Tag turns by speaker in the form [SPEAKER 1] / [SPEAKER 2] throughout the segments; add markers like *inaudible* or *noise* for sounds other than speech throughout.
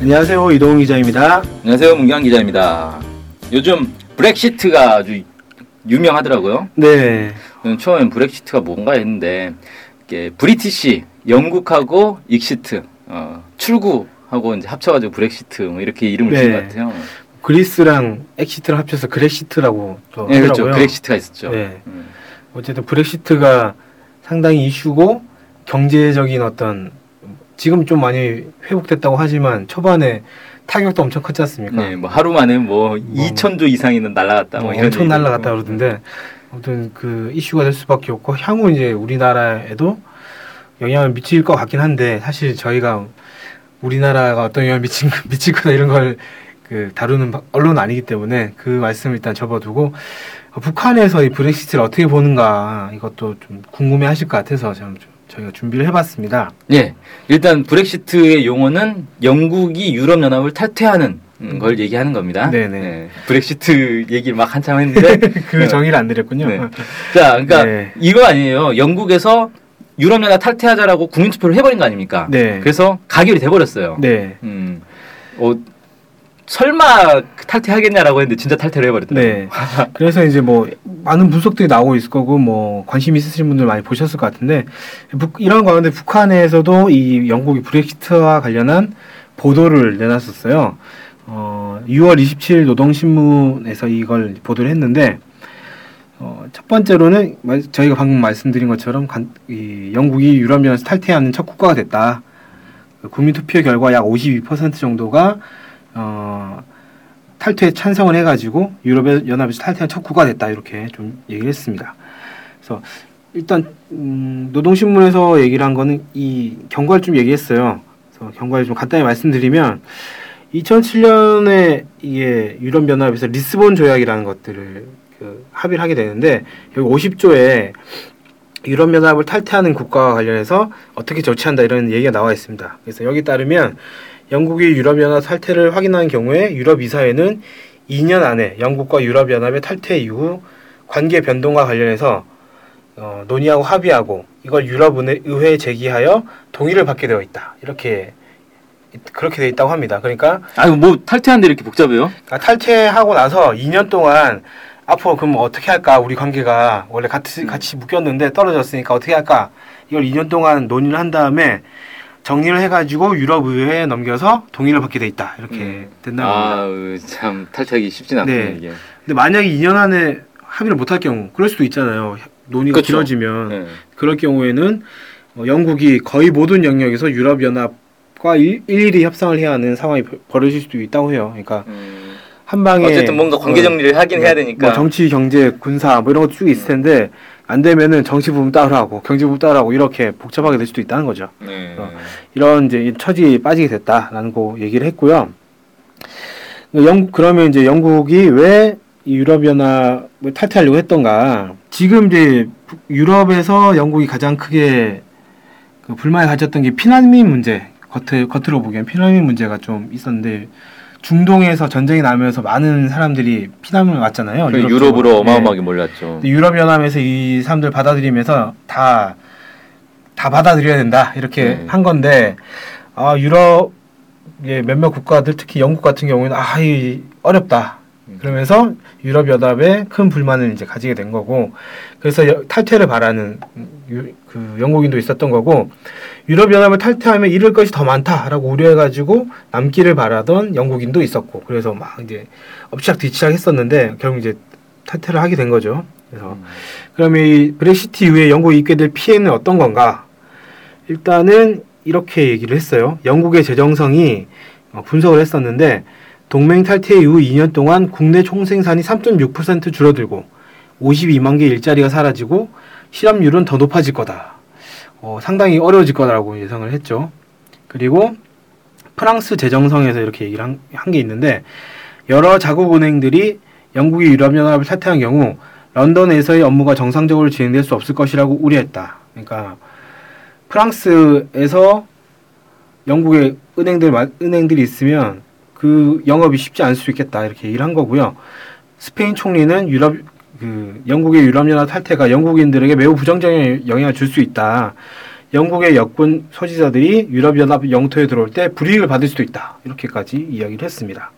[SPEAKER 1] 안녕하세요 이동훈 기자입니다.
[SPEAKER 2] 안녕하세요 문경 기자입니다. 요즘 브렉시트가 아주 유명하더라고요.
[SPEAKER 1] 네.
[SPEAKER 2] 저는 처음엔 브렉시트가 뭔가 했는데 이게 British 영국하고 exit 어, 출구하고 이제 합쳐가지고 브렉시트 뭐 이렇게 이름을 지은
[SPEAKER 1] 네.
[SPEAKER 2] 것 같아요.
[SPEAKER 1] 그리스랑 exit를 합쳐서 그렉시트라고 또
[SPEAKER 2] 네, 그렇죠.
[SPEAKER 1] 하더라고요.
[SPEAKER 2] 그렉시트가 있었죠.
[SPEAKER 1] 네.
[SPEAKER 2] 음.
[SPEAKER 1] 어쨌든 브렉시트가 상당히 이슈고 경제적인 어떤 지금 좀 많이 회복됐다고 하지만 초반에 타격도 엄청 컸지 않습니까?
[SPEAKER 2] 네, 뭐 하루 만에 뭐 2천조 이상이는 날라갔다 뭐
[SPEAKER 1] 어,
[SPEAKER 2] 이런
[SPEAKER 1] 엄청 날라갔다. 그러던데 아무튼 그 이슈가 될 수밖에 없고 향후 이제 우리나라에도 영향을 미칠 것 같긴 한데 사실 저희가 우리나라가 어떤 영향을 미친 *laughs* 미칠 거다 이런 걸 그 다루는 바- 언론은 아니기 때문에 그 말씀을 일단 접어두고 어, 북한에서 이 브렉시트를 어떻게 보는가 이것도 좀 궁금해하실 것 같아서 좀, 좀 저희가 준비를 해봤습니다.
[SPEAKER 2] 예, 일단 브렉시트의 용어는 영국이 유럽 연합을 탈퇴하는 음, 걸 얘기하는 겁니다.
[SPEAKER 1] 네네.
[SPEAKER 2] 네, 브렉시트 얘기를 막 한참 했는데 *laughs*
[SPEAKER 1] 그
[SPEAKER 2] 네.
[SPEAKER 1] 정의를 안 드렸군요.
[SPEAKER 2] 네. 자, 그러니까
[SPEAKER 1] 네.
[SPEAKER 2] 이거 아니에요. 영국에서 유럽 연합 탈퇴하자라고 국민 투표를 해버린 거 아닙니까?
[SPEAKER 1] 네.
[SPEAKER 2] 그래서 가결이 돼버렸어요.
[SPEAKER 1] 네.
[SPEAKER 2] 음, 어, 설마 탈퇴하겠냐라고 했는데 진짜 탈퇴를 해버렸더라고요.
[SPEAKER 1] 네. *laughs* 그래서 이제 뭐 많은 분석들이 나오고 있을 거고 뭐 관심 있으신 분들 많이 보셨을 것 같은데 북- 이런 가운데 북한에서도 이 영국이 브렉시트와 관련한 보도를 내놨었어요. 어, 6월 27일 노동신문에서 이걸 보도를 했는데 어, 첫 번째로는 말- 저희가 방금 말씀드린 것처럼 간- 이 영국이 유럽연합에서 탈퇴하는 첫 국가가 됐다. 그 국민 투표 결과 약 52% 정도가 어, 탈퇴에 찬성을 해가지고 유럽 연합에서 탈퇴한 첫 국가 됐다 이렇게 좀 얘기를 했습니다. 그래서 일단 음, 노동신문에서 얘기를 한 거는 이 경과를 좀 얘기했어요. 그래서 경과를 좀 간단히 말씀드리면 2007년에 이게 유럽 연합에서 리스본 조약이라는 것들을 그 합의를 하게 되는데 여기 50조에 유럽 연합을 탈퇴하는 국가와 관련해서 어떻게 조치한다 이런 얘기가 나와 있습니다. 그래서 여기 따르면 영국이 유럽연합 탈퇴를 확인한 경우에 유럽 이사회는 2년 안에 영국과 유럽연합의 탈퇴 이후 관계 변동과 관련해서 어, 논의하고 합의하고 이걸 유럽의회에 제기하여 동의를 받게 되어 있다. 이렇게 그렇게 되어 있다고 합니다. 그러니까
[SPEAKER 2] 아유, 뭐 탈퇴하는데 이렇게 복잡해요?
[SPEAKER 1] 아, 탈퇴하고 나서 2년 동안 앞으로 그럼 어떻게 할까? 우리 관계가 원래 같이 같이 묶였는데 떨어졌으니까 어떻게 할까? 이걸 2년 동안 논의를 한 다음에 정리를 해가지고 유럽 의회에 넘겨서 동의를 받게 돼 있다. 이렇게
[SPEAKER 2] 음.
[SPEAKER 1] 된다는 겁니다.
[SPEAKER 2] 아, 으, 참 탈퇴하기 쉽진 않군요,
[SPEAKER 1] 네.
[SPEAKER 2] 이게.
[SPEAKER 1] 근데 만약에 2년 안에 합의를 못할 경우, 그럴 수도 있잖아요. 논의가
[SPEAKER 2] 그쵸.
[SPEAKER 1] 길어지면
[SPEAKER 2] 네.
[SPEAKER 1] 그럴 경우에는 어, 영국이 거의 모든 영역에서 유럽 연합과 일, 일일이 협상을 해야 하는 상황이 벌- 벌어질 수도 있다고 해요. 그러니까
[SPEAKER 2] 음,
[SPEAKER 1] 한 방에
[SPEAKER 2] 어쨌든 뭔가 관계
[SPEAKER 1] 어,
[SPEAKER 2] 정리를 하긴 해야 되니까.
[SPEAKER 1] 뭐 정치, 경제, 군사 뭐 이런 것도 쭉 있을 텐데 안 되면은 정치 부분 따로 하고 경제 부분 따로 하고 이렇게 복잡하게 될 수도 있다는 거죠.
[SPEAKER 2] 네.
[SPEAKER 1] 어. 이런 이제 처지에 빠지게 됐다라는 거 얘기를 했고요. 영 그러면 이제 영국이 왜이 유럽 연합을 탈퇴하려고 했던가? 지금 이제 북- 유럽에서 영국이 가장 크게 그 불만을 가졌던 게 피난민 문제. 겉에 겉으로 보기엔 피난민 문제가 좀 있었는데 중동에서 전쟁이 나면서 많은 사람들이 피난을 왔잖아요.
[SPEAKER 2] 그
[SPEAKER 1] 유럽 유럽으로.
[SPEAKER 2] 어마어마하게 몰렸죠.
[SPEAKER 1] 네. 유럽 연합에서 이 사람들 받아들이면서 다 다 받아들여야 된다 이렇게
[SPEAKER 2] 네.
[SPEAKER 1] 한 건데 아 유럽 의 몇몇 국가들 특히 영국 같은 경우에는 아이 어렵다
[SPEAKER 2] 음.
[SPEAKER 1] 그러면서 유럽 연합에 큰 불만을 이제 가지게 된 거고 그래서 여- 탈퇴를 바라는 유, 그 영국인도 있었던 거고 유럽 연합을 탈퇴하면 잃을 것이 더 많다라고 우려해가지고 남기를 바라던 영국인도 있었고 그래서 막 이제 엎치락 뒤치락 했었는데 결국 이제 탈퇴를 하게 된 거죠. 그래서
[SPEAKER 2] 음.
[SPEAKER 1] 그러면 이 브렉시트 이후에 영국이 입게 될 피해는 어떤 건가? 일단은 이렇게 얘기를 했어요. 영국의 재정성이 어, 분석을 했었는데 동맹 탈퇴 이후 2년 동안 국내 총생산이 3.6% 줄어들고 52만 개 일자리가 사라지고 실업률은 더 높아질 거다. 어, 상당히 어려워질 거다라고 예상을 했죠. 그리고 프랑스 재정성에서 이렇게 얘기를 한 게 있는데 여러 자국 은행들이 영국이 유럽연합을 탈퇴한 경우 런던에서의 업무가 정상적으로 진행될 수 없을 것이라고 우려했다. 그러니까 프랑스에서 영국의 은행들 마- 은행들이 있으면 그 영업이 쉽지 않을 수 있겠다 이렇게 얘기를 한 거고요. 스페인 총리는 유럽 그 영국의 유럽연합 탈퇴가 영국인들에게 매우 부정적인 영향을 줄 수 있다. 영국의 여권 소지자들이 유럽연합 영토에 들어올 때 불이익을 받을 수도 있다. 이렇게까지 이야기를 했습니다.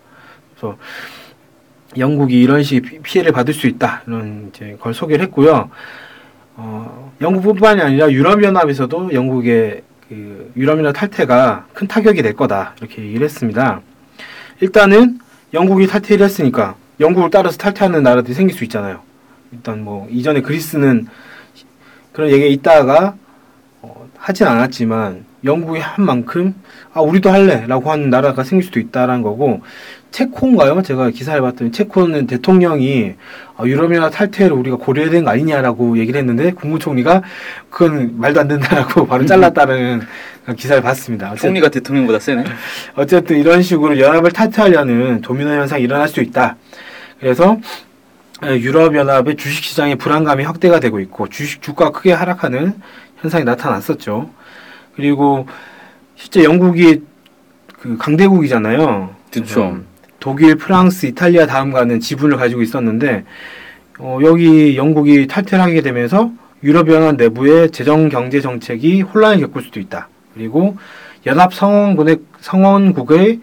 [SPEAKER 1] 그래서 영국이 이런 식 피해를 받을 수 있다. 이런 이제 걸 소개를 했고요. 어, 영국뿐만이 아니라 유럽연합에서도 영국의 그 유럽연합 탈퇴가 큰 타격이 될 거다. 이렇게 얘기를 했습니다. 일단은 영국이 탈퇴를 했으니까 영국을 따라서 탈퇴하는 나라들이 생길 수 있잖아요. 일단 뭐 이전에 그리스는 그런 얘기가 있다가 어, 하진 않았지만 영국이 한 만큼 아 우리도 할래라고 하는 나라가 생길 수도 있다라는 거고 체코인가요? 제가 기사를 봤더니 체코는 대통령이 아, 유럽연합 탈퇴를 우리가 고려해야 되는 거 아니냐라고 얘기를 했는데 국무총리가 그건 말도 안 된다라고 *laughs* 바로 잘랐다는 기사를 봤습니다. 어쨌든,
[SPEAKER 2] 총리가 대통령보다 세네.
[SPEAKER 1] 어쨌든 이런 식으로 연합을 탈퇴하려는 도미노 현상이 일어날 수 있다. 그래서 유럽연합의 주식시장의 불안감이 확대가 되고 있고 주식 주가 크게 하락하는 현상이 나타났었죠. 그리고 실제 영국이 그 강대국이잖아요.
[SPEAKER 2] 그렇죠.
[SPEAKER 1] 음, 독일, 프랑스, 이탈리아 다음가는 지분을 가지고 있었는데 어, 여기 영국이 탈퇴를 하게 되면서 유럽연합 내부의 재정 경제 정책이 혼란을 겪을 수도 있다. 그리고 연합 성원국의 성원국의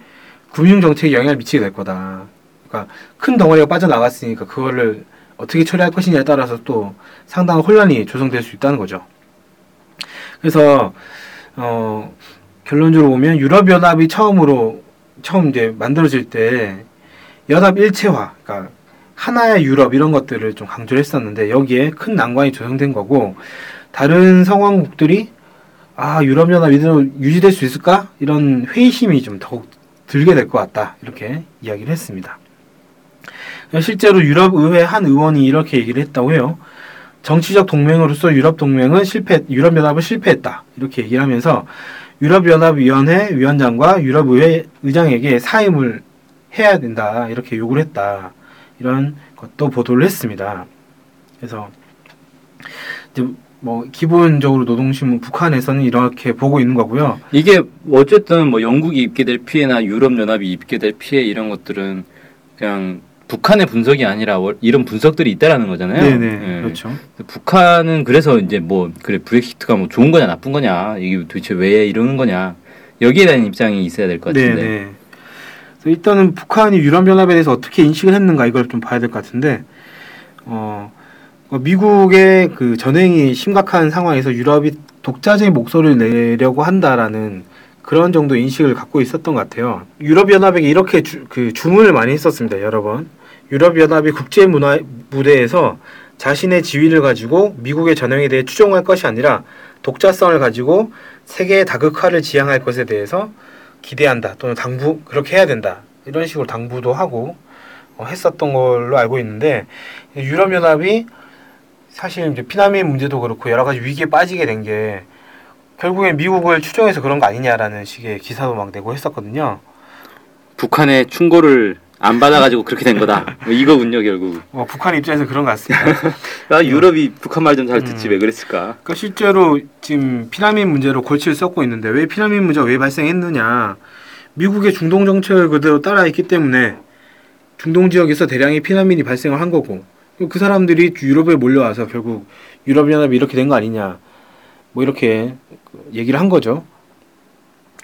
[SPEAKER 1] 금융 정책에 영향을 미치게 될 거다. 그러니까 큰 덩어리가 빠져나갔으니까 그거를 어떻게 처리할 것이냐에 따라서 또 상당한 혼란이 조성될 수 있다는 거죠. 그래서 어, 결론적으로 보면 유럽 연합이 처음으로 처음 이제 만들어질 때 연합 일체화, 그러니까 하나의 유럽 이런 것들을 좀 강조를 했었는데 여기에 큰 난관이 조성된 거고 다른 성원국들이 아 유럽 연합 이대로 유지될 수 있을까 이런 회의심이 좀 더욱 들게 될 것 같다 이렇게 이야기를 했습니다. 실제로 유럽 의회 한 의원이 이렇게 얘기를 했다고 해요. 정치적 동맹으로서 유럽 동맹은 실패, 유럽 연합은 실패했다 이렇게 얘기를 하면서 유럽 연합 위원회 위원장과 유럽 의회 의장에게 사임을 해야 된다 이렇게 요구를 했다 이런 것도 보도를 했습니다. 그래서 이제 뭐 기본적으로 노동신문 북한에서는 이렇게 보고 있는 거고요.
[SPEAKER 2] 이게 어쨌든 뭐 영국이 입게 될 피해나 유럽 연합이 입게 될 피해 이런 것들은 그냥 북한의 분석이 아니라 이런 분석들이 있다라는 거잖아요.
[SPEAKER 1] 네네 예. 그렇죠.
[SPEAKER 2] 북한은 그래서 이제 뭐 그래 브렉시트가 뭐 좋은 거냐 나쁜 거냐 이게 도대체 왜 이러는 거냐 여기에 대한 입장이 있어야 될 것 같은데. 네네.
[SPEAKER 1] 일단은 북한이 유럽 연합에 대해서 어떻게 인식을 했는가 이걸 좀 봐야 될 것 같은데 어 미국의 그 전횡이 심각한 상황에서 유럽이 독자적인 목소리를 내려고 한다라는 그런 정도 인식을 갖고 있었던 것 같아요. 유럽연합에게 이렇게 주, 그 주문을 많이 했었습니다. 여러 번. 유럽연합이 국제 문화 무대에서 자신의 지위를 가지고 미국의 전형에 대해 추종할 것이 아니라 독자성을 가지고 세계의 다극화를 지향할 것에 대해서 기대한다 또는 당부 그렇게 해야 된다 이런 식으로 당부도 하고 어, 했었던 걸로 알고 있는데 유럽연합이 사실 이제 피난민 문제도 그렇고 여러 가지 위기에 빠지게 된 게 결국엔 미국을 추종해서 그런 거 아니냐라는 식의 기사도 막 내고 했었거든요.
[SPEAKER 2] 북한의 충고를 안 받아가지고 그렇게 된 거다. 뭐 이거군요 결국.
[SPEAKER 1] 어, 북한 입장에서 그런 것 같습니다. *laughs*
[SPEAKER 2] 아, 유럽이 북한 말 좀 잘 듣지 음. 왜 그랬을까?
[SPEAKER 1] 그러니까 실제로 지금 피난민 문제로 골치를 썩고 있는데 왜 피난민 문제가 왜 발생했느냐? 미국의 중동 정책을 그대로 따라했기 때문에 중동 지역에서 대량의 피난민이 발생을 한 거고 그 사람들이 유럽에 몰려와서 결국 유럽 연합이 이렇게 된 거 아니냐? 뭐 이렇게 얘기를 한 거죠.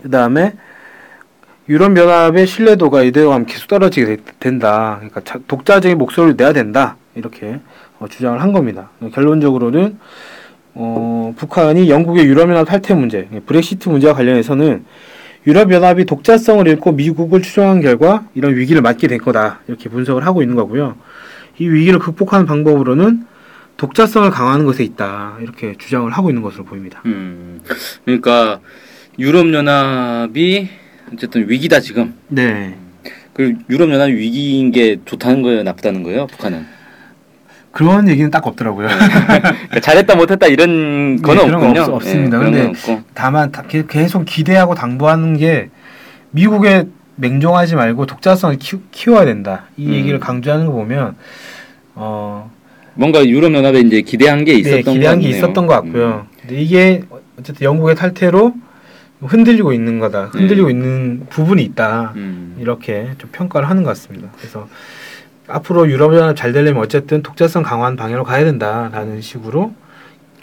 [SPEAKER 1] 그 다음에 유럽연합의 신뢰도가 이대로 하면 계속 떨어지게 된다. 그러니까 독자적인 목소리를 내야 된다. 이렇게 어, 주장을 한 겁니다. 결론적으로는 어, 북한이 영국의 유럽연합 탈퇴 문제, 브렉시트 문제와 관련해서는 유럽연합이 독자성을 잃고 미국을 추종한 결과 이런 위기를 맞게 된 거다. 이렇게 분석을 하고 있는 거고요. 이 위기를 극복하는 방법으로는 독자성을 강화하는 것에 있다. 이렇게 주장을 하고 있는 것으로 보입니다.
[SPEAKER 2] 음, 그러니까 유럽연합이 어쨌든 위기다 지금.
[SPEAKER 1] 네.
[SPEAKER 2] 그 유럽 연합 위기인 게 좋다는 거예요, 나쁘다는 거예요, 북한은.
[SPEAKER 1] 그런 얘기는 딱 없더라고요.
[SPEAKER 2] 그러니까 잘했다 못했다 이런 건 네, 없군요.
[SPEAKER 1] 없, 없습니다. 네, 근데 다만 계속 기대하고 당부하는 게 미국에 맹종하지 말고 독자성을 키, 워야 된다. 이 음. 얘기를 강조하는 거 보면 어
[SPEAKER 2] 뭔가 유럽 연합에 이제 기대한 게 네, 있었던 네,
[SPEAKER 1] 기대한 게 있었던 것 같고요. 음. 근데 이게 어쨌든 영국의 탈퇴로 흔들리고 있는 거다. 흔들리고 음. 있는 부분이 있다. 음. 이렇게 좀 평가를 하는 것 같습니다. 그래서 앞으로 유럽연합 잘 되려면 어쨌든 독자성 강화한 방향으로 가야 된다라는 식으로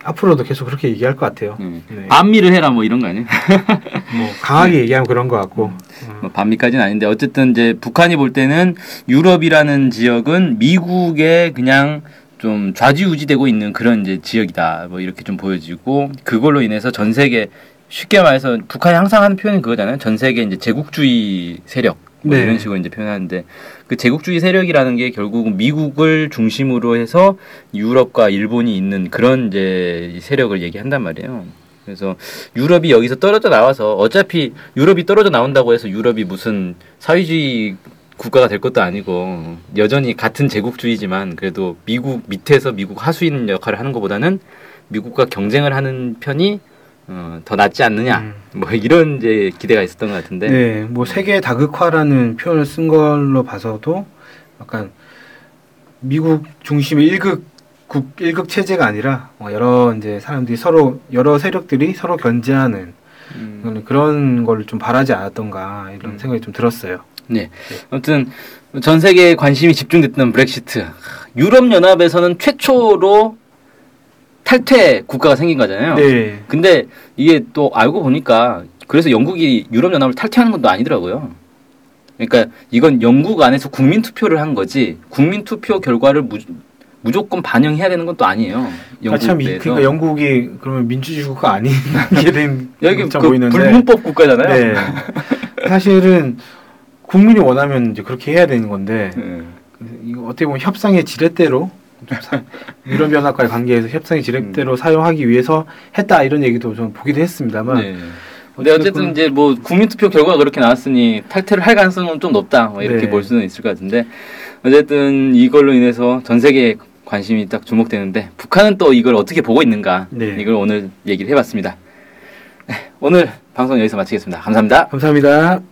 [SPEAKER 1] 앞으로도 계속 그렇게 얘기할 것 같아요.
[SPEAKER 2] 음.
[SPEAKER 1] 네.
[SPEAKER 2] 반미를 해라 뭐 이런 거 아니에요? *laughs*
[SPEAKER 1] 뭐 강하게 얘기하면 그런 것 같고. 어.
[SPEAKER 2] 뭐 반미까지는 아닌데 어쨌든 이제 북한이 볼 때는 유럽이라는 지역은 미국의 그냥 좀 좌지우지되고 있는 그런 이제 지역이다. 뭐 이렇게 좀 보여지고 그걸로 인해서 전 세계 쉽게 말해서 북한이 항상 하는 표현이 그거잖아요. 전 세계 이제 제국주의 세력 뭐
[SPEAKER 1] 네.
[SPEAKER 2] 이런 식으로 이제 표현하는데 그 제국주의 세력이라는 게 결국은 미국을 중심으로 해서 유럽과 일본이 있는 그런 이제 세력을 얘기한단 말이에요. 그래서 유럽이 여기서 떨어져 나와서 어차피 유럽이 떨어져 나온다고 해서 유럽이 무슨 사회주의 국가가 될 것도 아니고 여전히 같은 제국주의지만 그래도 미국 밑에서 미국 하수인 역할을 하는 것보다는 미국과 경쟁을 하는 편이 어, 더 낫지 않느냐
[SPEAKER 1] 음.
[SPEAKER 2] 뭐 이런 이제 기대가 있었던 것 같은데
[SPEAKER 1] 네, 뭐 세계 다극화라는 표현을 쓴 걸로 봐서도 약간 미국 중심의 일극 국 일극 체제가 아니라 어, 여러 이제 사람들이 서로 여러 세력들이 서로 견제하는
[SPEAKER 2] 음,
[SPEAKER 1] 그런 걸 좀 바라지 않았던가 이런
[SPEAKER 2] 음.
[SPEAKER 1] 생각이 좀 들었어요.
[SPEAKER 2] 네 아무튼 전 세계에 관심이 집중됐던 브렉시트 유럽 연합에서는 최초로 탈퇴 국가가 생긴 거잖아요.
[SPEAKER 1] 네,
[SPEAKER 2] 근데 이게 또 알고 보니까 그래서 영국이 유럽 연합을 탈퇴하는 것도 아니더라고요. 그러니까 이건 영국 안에서 국민 투표를 한 거지 국민 투표 결과를 무, 무조건 반영해야 되는 건 또 아니에요.
[SPEAKER 1] 아,
[SPEAKER 2] 영국
[SPEAKER 1] 참 이-. 그러니까 영국이 그러면 민주주의 국가 아닌 게된 *laughs*
[SPEAKER 2] 여기 그
[SPEAKER 1] 보이는데
[SPEAKER 2] 불문법 국가잖아요.
[SPEAKER 1] 네. 사실은 국민이 원하면 이제 그렇게 해야 되는 건데
[SPEAKER 2] 네.
[SPEAKER 1] 이거 어떻게 보면 협상의 지렛대로 유럽연합과의 관계에서 협상의 지렛대로 사용하기 위해서 했다 이런 얘기도 좀 보기도 했습니다만
[SPEAKER 2] 네. 근데 어쨌든 이제 뭐 국민투표 결과가 그렇게 나왔으니 탈퇴를 할 가능성은 좀 높다 뭐 이렇게
[SPEAKER 1] 네.
[SPEAKER 2] 볼 수는 있을 것 같은데 어쨌든 이걸로 인해서 전 세계에 관심이 딱 주목되는데 북한은 또 이걸 어떻게 보고 있는가
[SPEAKER 1] 네.
[SPEAKER 2] 이걸 오늘 얘기를 해봤습니다. 네, 오늘 방송 여기서 마치겠습니다. 감사합니다.
[SPEAKER 1] 감사합니다.